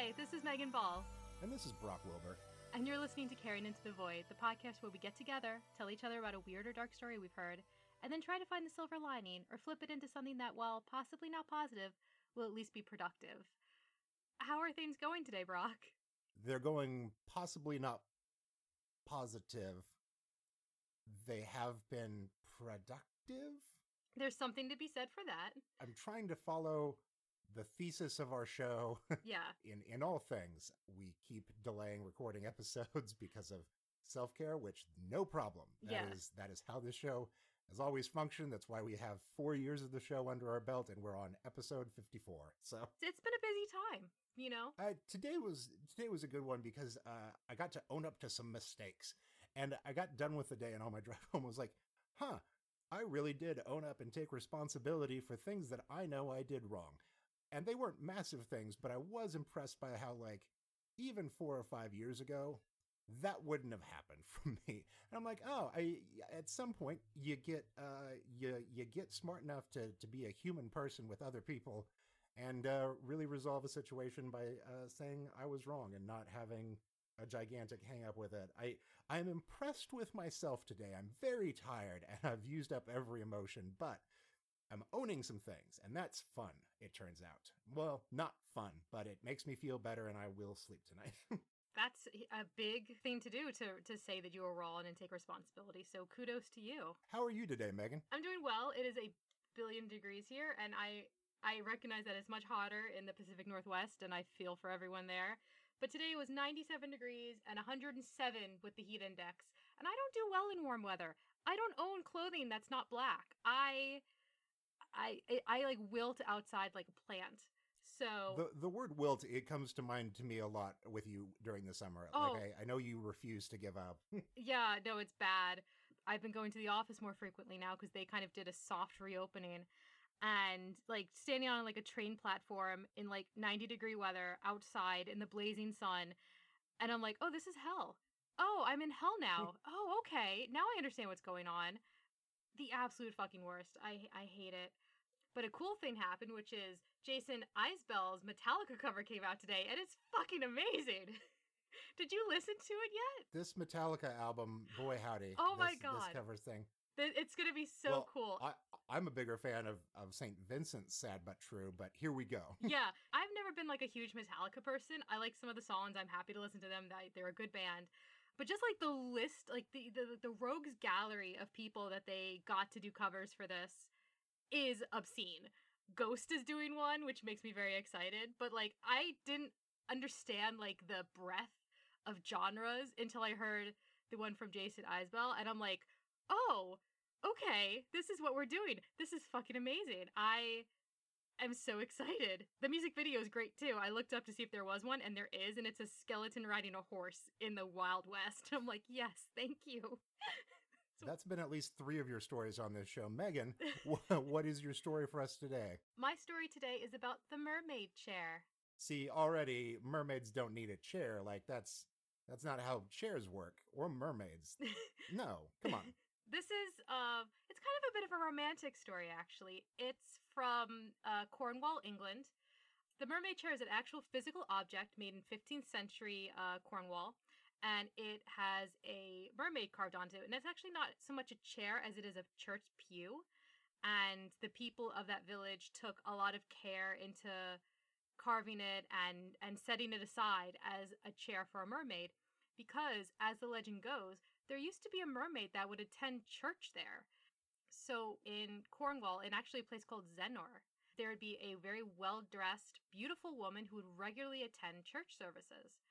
Hi, this is Meghan Ball, And this is Brock Wilbur. and you're listening to Caring Into the Void, the podcast where we get together, tell each other about a weird or dark story we've heard, and then try to find the silver lining or flip it into something that, while possibly not positive, will at least be productive. How are things going today, Brock? They're going possibly not positive. They have been productive. There's something to be said for that. I'm trying to follow the thesis of our show Yeah. in in all things. We keep delaying recording episodes because of self-care, which no problem. That is Yeah. that is how this show has always functioned. That's why we have 4 years of the show under our belt and we're on episode 54. So It's been a busy time, you know? Uh, today was today was a good one because uh, I got to own up to some mistakes, and I got done with the day, and on my drive home was like, "Huh, I really did own up and take responsibility for things that I know I did wrong." And they weren't massive things, but I was impressed by how like even four or five years ago that wouldn't have happened for me. And I'm like, oh, I at some point you get uh you you get smart enough to to be a human person with other people and uh, really resolve a situation by uh, saying I was wrong and not having a gigantic hang up with it. I I'm impressed with myself today. I'm very tired and I've used up every emotion, but I'm owning some things and that's fun, it turns out. Well, not fun, but it makes me feel better and I will sleep tonight. That's a big thing to do to, to say that you were wrong and take responsibility. So kudos to you. How are you today, Meghan? I'm doing well. It is a billion degrees here, and I I recognize that it's much hotter in the Pacific Northwest, and I feel for everyone there. But today was 97 degrees and 107 with the heat index, and I don't do well in warm weather. I don't own clothing that's not black. I I I, I like wilt outside like a plant. So The the word wilt it comes to mind to me a lot with you during the summer. Oh. Like I, I know you refuse to give up. Yeah, no, it's bad. I've been going to the office more frequently now because they kind of did a soft reopening. And like standing on like a train platform in like 90 degree weather outside in the blazing sun. And I'm like, oh, this is hell. Oh, I'm in hell now. oh, okay. Now I understand what's going on. The absolute fucking worst. I I hate it. But a cool thing happened, which is Jason Isbell's Metallica cover came out today, and it's fucking amazing. Did you listen to it yet? this Metallica album, boy howdy. Oh my this, God. This covers thing. It's gonna be so Well, cool. I, I'm a bigger fan of, of St. Vincent's Sad But True, but here we go. yeah, I've never been like a huge Metallica person. I like some of the songs. I'm happy to listen to them. That they're a good band. But just like the list, like the, the the rogues gallery of people that they got to do covers for this is obscene. Ghost is doing one, which makes me very excited. But like I didn't understand like the breadth of genres until I heard the one from Jason Isbell, and I'm like, oh, okay, this is what we're doing. This is fucking amazing. I am so excited. The music video is great too. I looked up to see if there was one, and there is, and it's a skeleton riding a horse in the Wild West. I'm like, yes, thank you. That's been at least three of your stories on this show. Meghan, what is your story for us today? My story today is about the mermaid chair. See, already mermaids don't need a chair. Like that's that's not how chairs work or mermaids. No, come on. This is uh it's kind of a bit of a romantic story actually. It's from uh Cornwall, England. The mermaid chair is an actual physical object made in 15th century uh Cornwall and it has a mermaid carved onto it. And it's actually not so much a chair as it is a church pew. And the people of that village took a lot of care into carving it and and setting it aside as a chair for a mermaid because as the legend goes there used to be a mermaid that would attend church there. So in cornwall in actually a place called Zennor there would be a very well dressed beautiful woman who would regularly attend church services.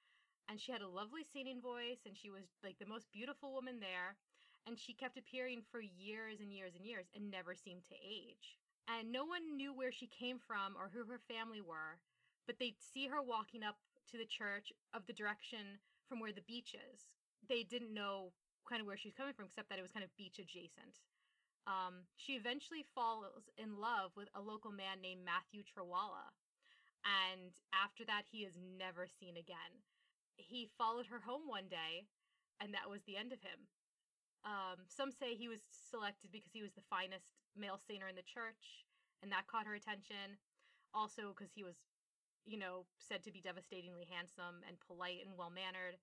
And she had a lovely singing voice and she was like the most beautiful woman there. And she kept appearing for years and years and years and never seemed to age. And no one knew where she came from or who her family were but they'd see her walking up to the church of the direction from where the beach is. They didn't know kind of where she's coming from, except that it was kind of beach adjacent. Um, she eventually falls in love with a local man named Matthew Trewhella. And after that, he is never seen again. He followed her home one day, and that was the end of him. Um, some say he was selected because he was the finest male singer in the church, and that caught her attention. Also, because he was you know, said to be devastatingly handsome and polite and well mannered.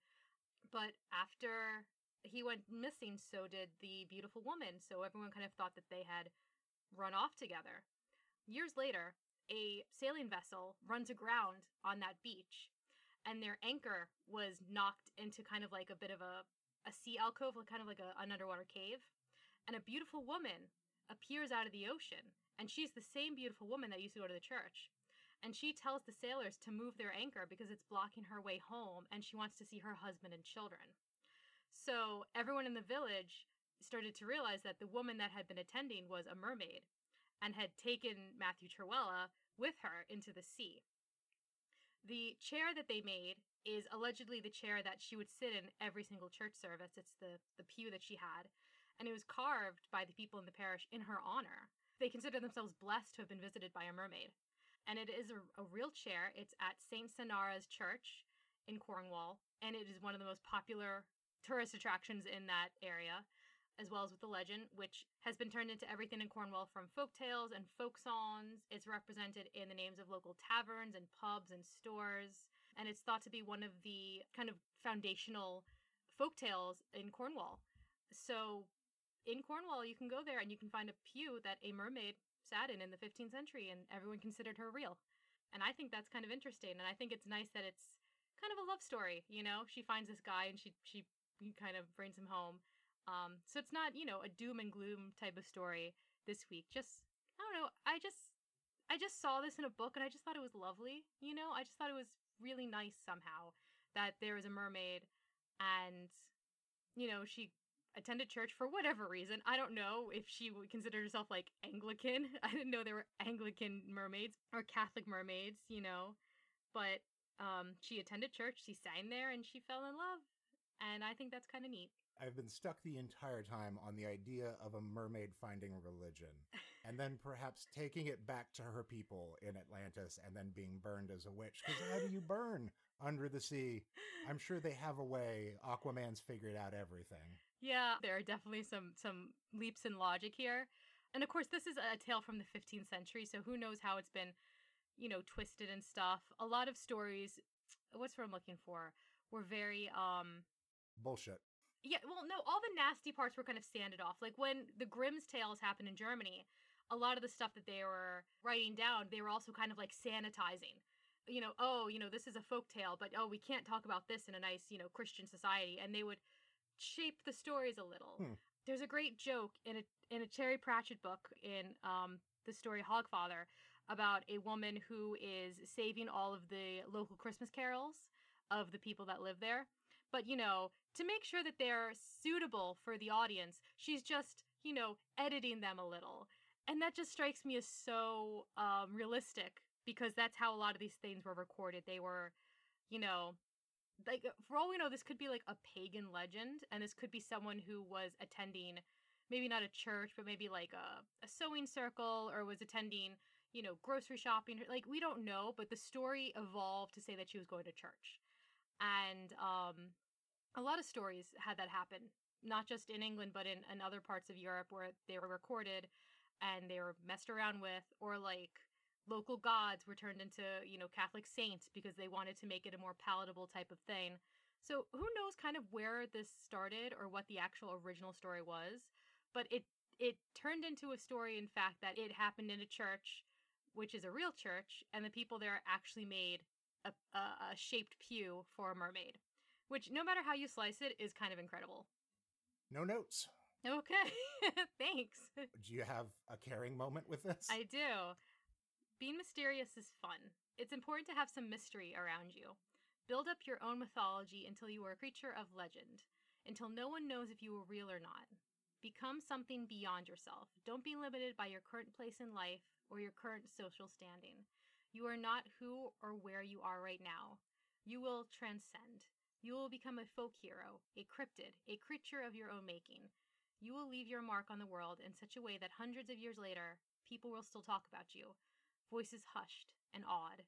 But after he went missing, so did the beautiful woman. So everyone kind of thought that they had run off together. Years later, a sailing vessel runs aground on that beach, and their anchor was knocked into kind of like a bit of a, a sea alcove, kind of like a, an underwater cave. And a beautiful woman appears out of the ocean, and she's the same beautiful woman that used to go to the church. And she tells the sailors to move their anchor because it's blocking her way home, and she wants to see her husband and children. So everyone in the village started to realize that the woman that had been attending was a mermaid and had taken Matthew Trewhella with her into the sea. The chair that they made is allegedly the chair that she would sit in every single church service. It's the, the pew that she had. And it was carved by the people in the parish in her honor. They consider themselves blessed to have been visited by a mermaid. And it is a, a real chair. It's at St. Senara's Church in Cornwall. And it is one of the most popular tourist attractions in that area as well as with the legend, which has been turned into everything in Cornwall from folk tales and folk songs. It's represented in the names of local taverns and pubs and stores, and it's thought to be one of the kind of foundational folk tales in Cornwall. So, in Cornwall, you can go there and you can find a pew that a mermaid sat in in the 15th century, and everyone considered her real. And I think that's kind of interesting, and I think it's nice that it's kind of a love story. You know, she finds this guy and she she kind of brings him home um, so it's not, you know, a doom and gloom type of story this week. Just I don't know. I just I just saw this in a book and I just thought it was lovely. You know, I just thought it was really nice somehow that there was a mermaid and you know, she attended church for whatever reason. I don't know if she would consider herself like Anglican. I didn't know there were Anglican mermaids or Catholic mermaids, you know. But um she attended church, she sang there and she fell in love. And I think that's kind of neat. I've been stuck the entire time on the idea of a mermaid finding religion and then perhaps taking it back to her people in Atlantis and then being burned as a witch. Because how do you burn under the sea? I'm sure they have a way. Aquaman's figured out everything. Yeah, there are definitely some some leaps in logic here. And of course, this is a tale from the 15th century, so who knows how it's been, you know, twisted and stuff. A lot of stories, what's what I'm looking for, were very um bullshit yeah, well, no, all the nasty parts were kind of sanded off. Like when the Grimm's tales happened in Germany, a lot of the stuff that they were writing down, they were also kind of like sanitizing. You know, oh, you know, this is a folk tale, but oh, we can't talk about this in a nice, you know, Christian society, and they would shape the stories a little. Hmm. There's a great joke in a in a Terry Pratchett book in um, the story Hogfather about a woman who is saving all of the local Christmas carols of the people that live there but you know, to make sure that they're suitable for the audience, she's just, you know, editing them a little. And that just strikes me as so um, realistic because that's how a lot of these things were recorded. They were, you know, like for all we know, this could be like a pagan legend, and this could be someone who was attending maybe not a church, but maybe like a, a sewing circle or was attending, you know, grocery shopping. Like, we don't know, but the story evolved to say that she was going to church and um, a lot of stories had that happen not just in england but in, in other parts of europe where they were recorded and they were messed around with or like local gods were turned into you know catholic saints because they wanted to make it a more palatable type of thing. So who knows kind of where this started or what the actual original story was but it it turned into a story in fact that it happened in a church which is a real church and the people there actually made a, a, shaped pew for a mermaid, which no matter how you slice it is kind of incredible. No notes. Okay, thanks. Do you have a caring moment with this? I do. Being mysterious is fun. It's important to have some mystery around you. Build up your own mythology until you are a creature of legend, until no one knows if you are real or not. Become something beyond yourself. Don't be limited by your current place in life or your current social standing. You are not who or where you are right now. You will transcend. You will become a folk hero, a cryptid, a creature of your own making. You will leave your mark on the world in such a way that hundreds of years later, people will still talk about you, voices hushed and awed.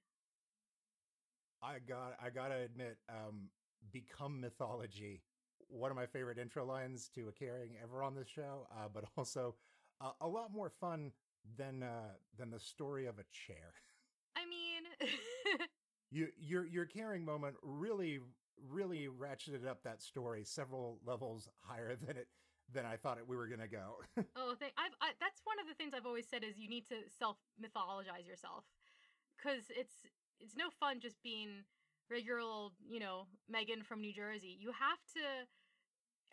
I got I gotta admit, um, become mythology. One of my favorite intro lines to a caring ever on this show, uh, but also uh, a lot more fun than uh, than the story of a chair. I mean, you your your caring moment really really ratcheted up that story several levels higher than it than I thought it, we were gonna go. oh, thank, I've, I, that's one of the things I've always said is you need to self mythologize yourself, because it's it's no fun just being regular old you know Meghan from New Jersey. You have to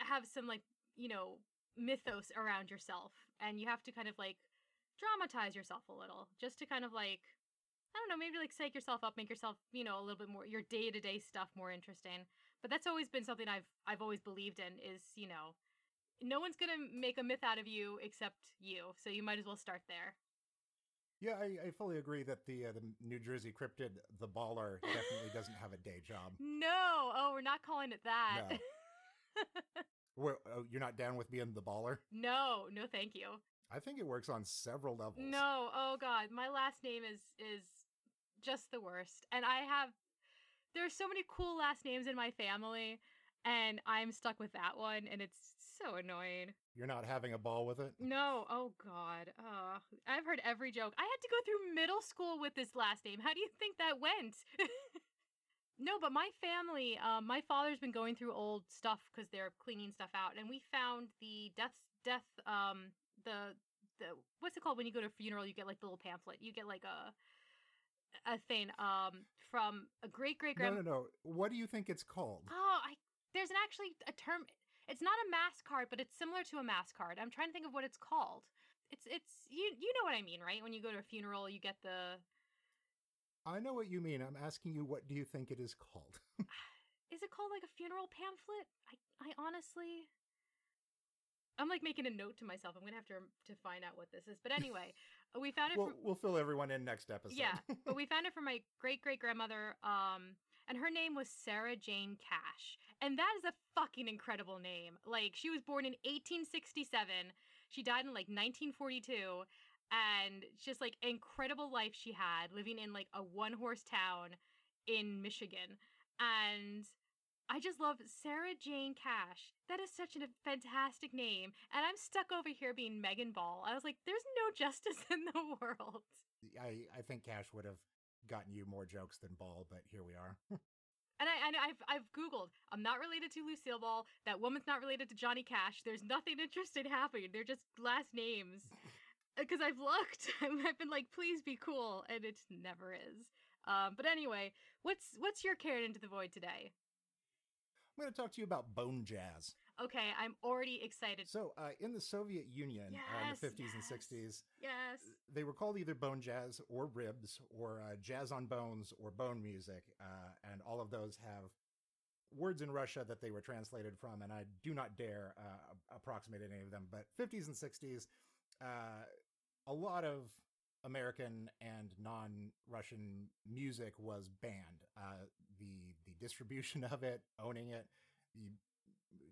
have some like you know mythos around yourself, and you have to kind of like dramatize yourself a little, just to kind of like I don't know, maybe like psych yourself up, make yourself, you know, a little bit more your day to day stuff more interesting. But that's always been something I've I've always believed in is, you know, no one's gonna make a myth out of you except you, so you might as well start there. Yeah, I, I fully agree that the uh, the New Jersey cryptid, the baller, definitely doesn't have a day job. No, oh, we're not calling it that. No. Well, oh, you're not down with being the baller? no, no, thank you. I think it works on several levels. No, oh god, my last name is is just the worst, and I have there's so many cool last names in my family, and I'm stuck with that one, and it's so annoying. You're not having a ball with it? No, oh god. Uh, I've heard every joke. I had to go through middle school with this last name. How do you think that went? no, but my family, um, my father's been going through old stuff because they're cleaning stuff out, and we found the death, death, um, the, the, what's it called when you go to a funeral? You get like the little pamphlet. You get like a, a thing, um, from a great great No, grand. no, no. What do you think it's called? Oh, I there's an actually a term. It's not a mass card, but it's similar to a mass card. I'm trying to think of what it's called. It's it's you you know what I mean, right? When you go to a funeral, you get the I know what you mean. I'm asking you, what do you think it is called? is it called like a funeral pamphlet? I I honestly I'm like making a note to myself. I'm gonna have to to find out what this is. But anyway, we found it. we'll, from, we'll fill everyone in next episode. Yeah, but we found it from my great great grandmother. Um, and her name was Sarah Jane Cash, and that is a fucking incredible name. Like she was born in 1867. She died in like 1942, and just like incredible life she had living in like a one horse town in Michigan, and. I just love Sarah Jane Cash. That is such a fantastic name. And I'm stuck over here being Meghan Ball. I was like, there's no justice in the world. I, I think Cash would have gotten you more jokes than Ball, but here we are. And I and I've I've Googled. I'm not related to Lucille Ball. That woman's not related to Johnny Cash. There's nothing interesting happening. They're just last names. Because I've looked. I've been like, please be cool, and it never is. Um, but anyway, what's what's your carrot into the void today? I'm going to talk to you about bone jazz. Okay, I'm already excited. So, uh, in the Soviet Union uh, in the 50s and 60s, Yes. they were called either bone jazz or ribs or uh, jazz on bones or bone music. Uh, and all of those have words in Russia that they were translated from. And I do not dare uh, approximate any of them. But 50s and 60s, uh, a lot of American and non-Russian music was banned. Uh, the distribution of it, owning it, you,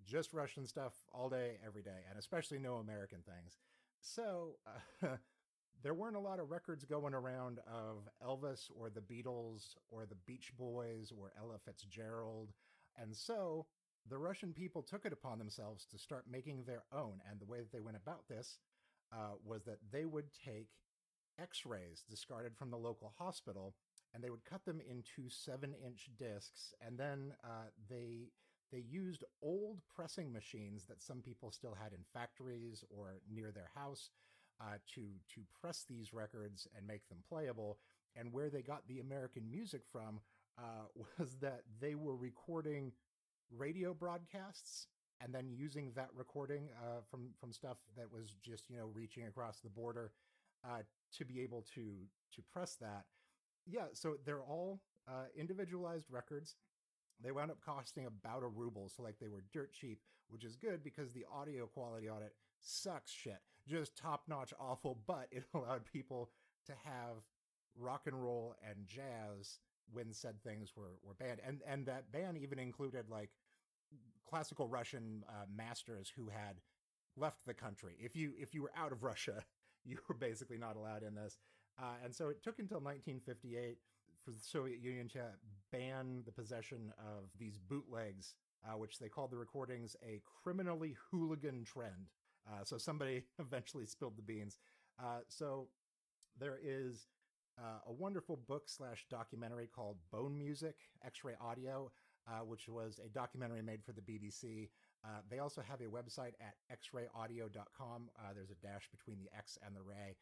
just Russian stuff all day, every day, and especially no American things. So uh, there weren't a lot of records going around of Elvis or the Beatles or the Beach Boys or Ella Fitzgerald, and so the Russian people took it upon themselves to start making their own. And the way that they went about this uh, was that they would take X-rays discarded from the local hospital, and they would cut them into seven-inch discs, and then uh, they they used old pressing machines that some people still had in factories or near their house uh, to to press these records and make them playable. And where they got the American music from uh, was that they were recording radio broadcasts and then using that recording uh, from from stuff that was just you know reaching across the border uh, to be able to to press that. Yeah, so they're all uh, individualized records. They wound up costing about a ruble, so like they were dirt cheap, which is good because the audio quality on it sucks shit, just top notch awful. But it allowed people to have rock and roll and jazz when said things were were banned, and and that ban even included like classical Russian uh, masters who had left the country. If you if you were out of Russia, you were basically not allowed in this. Uh, and so it took until 1958 for the Soviet Union to ban the possession of these bootlegs, uh, which they called the recordings a criminally hooligan trend. Uh, so somebody eventually spilled the beans. Uh, so there is uh, a wonderful book slash documentary called Bone Music X Ray Audio, uh, which was a documentary made for the BBC. They also have a website at xrayaudio.com. There's a dash between the X and the Ray,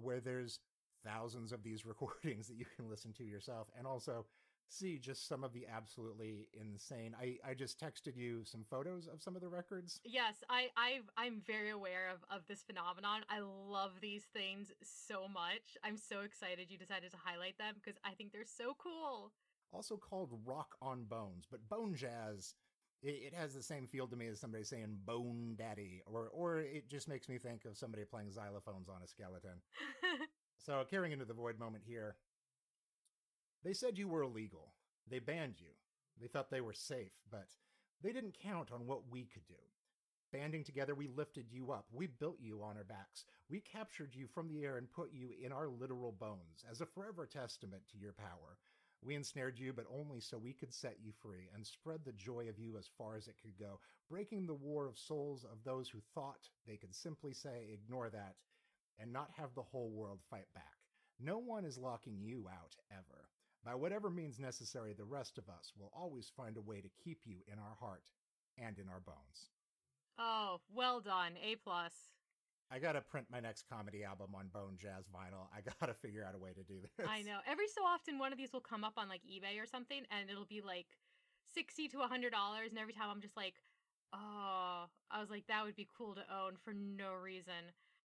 where there's thousands of these recordings that you can listen to yourself and also see just some of the absolutely insane. I, I just texted you some photos of some of the records. Yes, I I've, I'm very aware of of this phenomenon. I love these things so much. I'm so excited you decided to highlight them because I think they're so cool. Also called Rock on Bones, but bone jazz it, it has the same feel to me as somebody saying bone daddy or or it just makes me think of somebody playing xylophones on a skeleton. so carrying into the void moment here, they said you were illegal. They banned you. They thought they were safe, but they didn't count on what we could do. Banding together, we lifted you up. We built you on our backs. We captured you from the air and put you in our literal bones as a forever testament to your power. We ensnared you, but only so we could set you free and spread the joy of you as far as it could go, breaking the war of souls of those who thought they could simply say, ignore that, and not have the whole world fight back. No one is locking you out, ever. By whatever means necessary, the rest of us will always find a way to keep you in our heart and in our bones. Oh, well done. A plus. I gotta print my next comedy album on bone jazz vinyl. I gotta figure out a way to do this. I know. Every so often, one of these will come up on like eBay or something, and it'll be like sixty to a hundred dollars. And every time I'm just like, oh, I was like, that would be cool to own for no reason.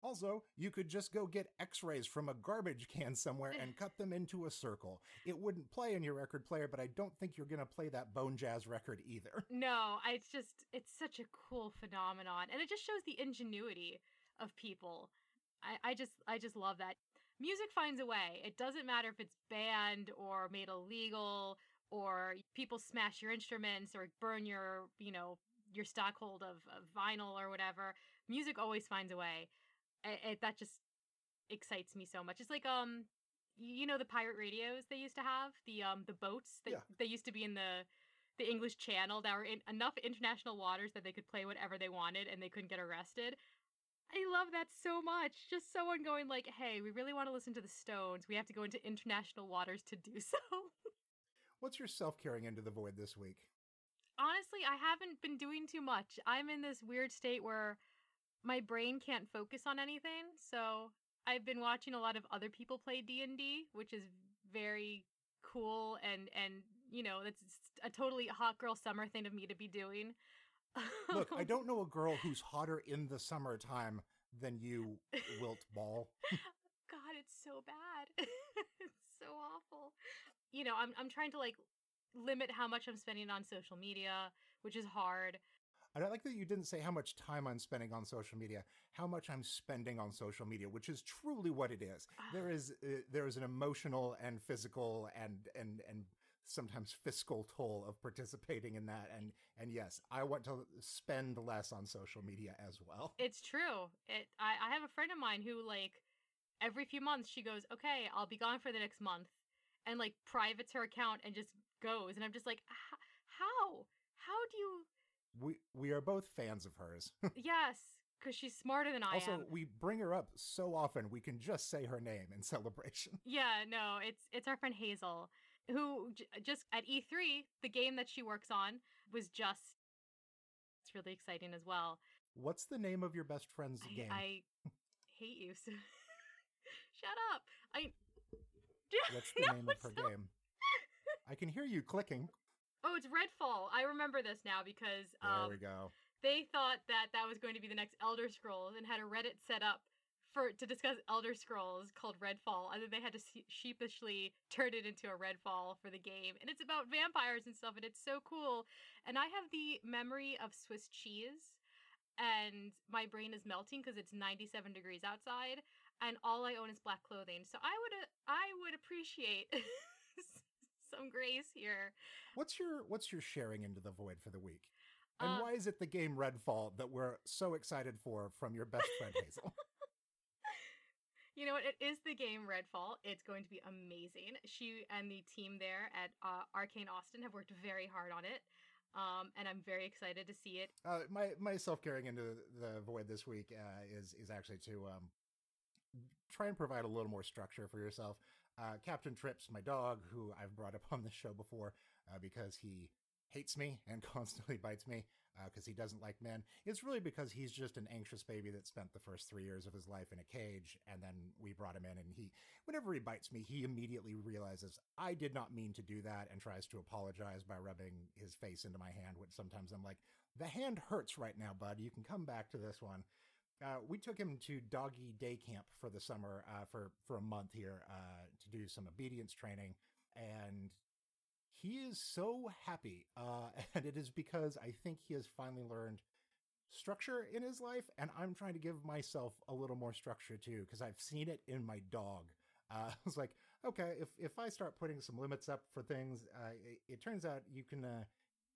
Also, you could just go get x rays from a garbage can somewhere and cut them into a circle. It wouldn't play in your record player, but I don't think you're going to play that Bone Jazz record either. No, it's just, it's such a cool phenomenon. And it just shows the ingenuity of people. I, I just, I just love that. Music finds a way. It doesn't matter if it's banned or made illegal or people smash your instruments or burn your, you know, your stockhold of, of vinyl or whatever. Music always finds a way it, it, that just excites me so much. It's like um you know the pirate radios they used to have the um the boats that Yeah. they used to be in the the English Channel that were in enough international waters that they could play whatever they wanted and they couldn't get arrested. I love that so much. Just someone going like, "Hey, we really want to listen to the Stones. We have to go into international waters to do so." What's your self carrying into the void this week? Honestly, I haven't been doing too much. I'm in this weird state where my brain can't focus on anything. So, I've been watching a lot of other people play D&D, which is very cool and and you know, that's a totally hot girl summer thing of me to be doing. Look, I um, don't know a girl who's hotter in the summertime than you, Wilt Ball. God, it's so bad. it's so awful. You know, I'm I'm trying to like limit how much I'm spending on social media, which is hard. I like that you didn't say how much time I'm spending on social media, how much I'm spending on social media, which is truly what it is. There is uh, there is an emotional and physical and and and sometimes fiscal toll of participating in that and and yes, I want to spend less on social media as well. It's true. It I, I have a friend of mine who like every few months she goes, Okay, I'll be gone for the next month and like privates her account and just goes and I'm just like how? How do you We we are both fans of hers. Yes, because she's smarter than I also, am. Also, we bring her up so often we can just say her name in celebration. Yeah, no, it's it's our friend Hazel, who j- just at E3, the game that she works on was just it's really exciting as well. What's the name of your best friend's I, game? I hate you. So Shut up. I What's the No, name of her game? I can hear you clicking. Oh, it's Redfall. I remember this now because There um, we go. they thought that that was going to be the next Elder Scrolls and had a Reddit set up for to discuss Elder Scrolls called Redfall, and then they had to sheepishly turn it into a Redfall for the game, and it's about vampires and stuff, and it's so cool. And I have the memory of Swiss cheese, and my brain is melting because it's 97 degrees outside, and all I own is black clothing. So I would I would appreciate some grace here. What's your what's your sharing into the void for the week? And Uh, why is it the game Redfall that we're so excited for from your best friend Hazel? You know what? It is the game Redfall. It's going to be amazing. She and the team there at uh, Arcane Austin have worked very hard on it. Um, and I'm very excited to see it. uh, my myself carrying into the void this week uh, is is actually to um, try and provide a little more structure for yourself. Uh, Captain Trips, my dog, who I've brought up on this show before uh, because he hates me and constantly bites me because uh, he doesn't like men. It's really because he's just an anxious baby that spent the first three years of his life in a cage, and then we brought him in, and he, whenever he bites me, he immediately realizes I did not mean to do that, and tries to apologize by rubbing his face into my hand. Which sometimes I'm like, the hand hurts right now, bud. You can come back to this one. Uh, we took him to doggy day camp for the summer uh, for for a month here uh, to do some obedience training, and he is so happy. Uh, and it is because I think he has finally learned structure in his life. And I'm trying to give myself a little more structure too, because I've seen it in my dog. Uh, I was like, okay, if, if I start putting some limits up for things, uh, it, it, turns out you can, uh,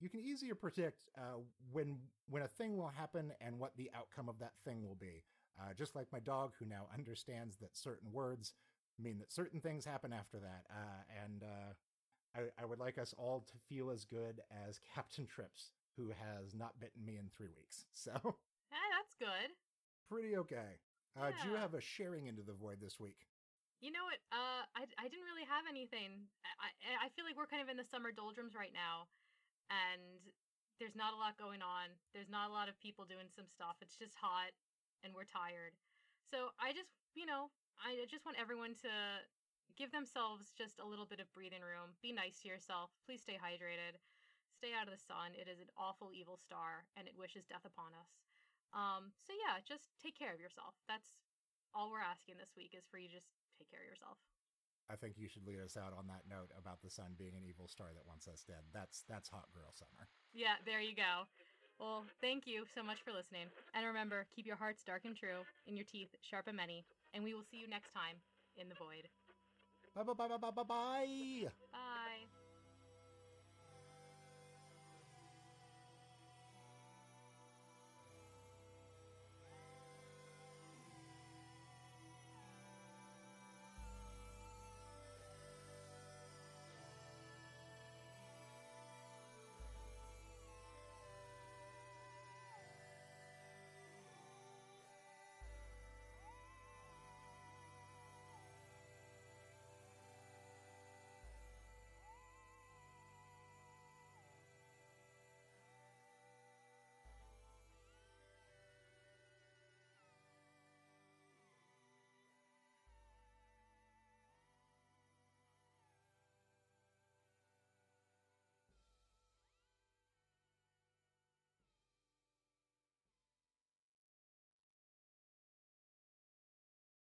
you can easier predict uh, when when a thing will happen and what the outcome of that thing will be. Uh, just like my dog, who now understands that certain words mean that certain things happen after that, uh, and I, I would like us all to feel as good as Captain Trips, who has not bitten me in three weeks. So, hey, that's good. Pretty okay. Uh, yeah. Do you have a sharing into the void this week? You know what? Uh, I, I didn't really have anything. I, I feel like we're kind of in the summer doldrums right now, and there's not a lot going on. There's not a lot of people doing some stuff. It's just hot, and we're tired. So I just, you know, I just want everyone to give themselves just a little bit of breathing room. Be nice to yourself. Please stay hydrated. Stay out of the sun. It is an awful evil star and it wishes death upon us. Um, so yeah, just take care of yourself. That's all we're asking this week is for you just take care of yourself. I think you should lead us out on that note about the sun being an evil star that wants us dead. That's that's hot girl summer. Yeah, there you go. Well, thank you so much for listening. And remember, keep your hearts dark and true, and your teeth sharp and many. And we will see you next time in the void. Bye bye bye bye bye bye. Bye.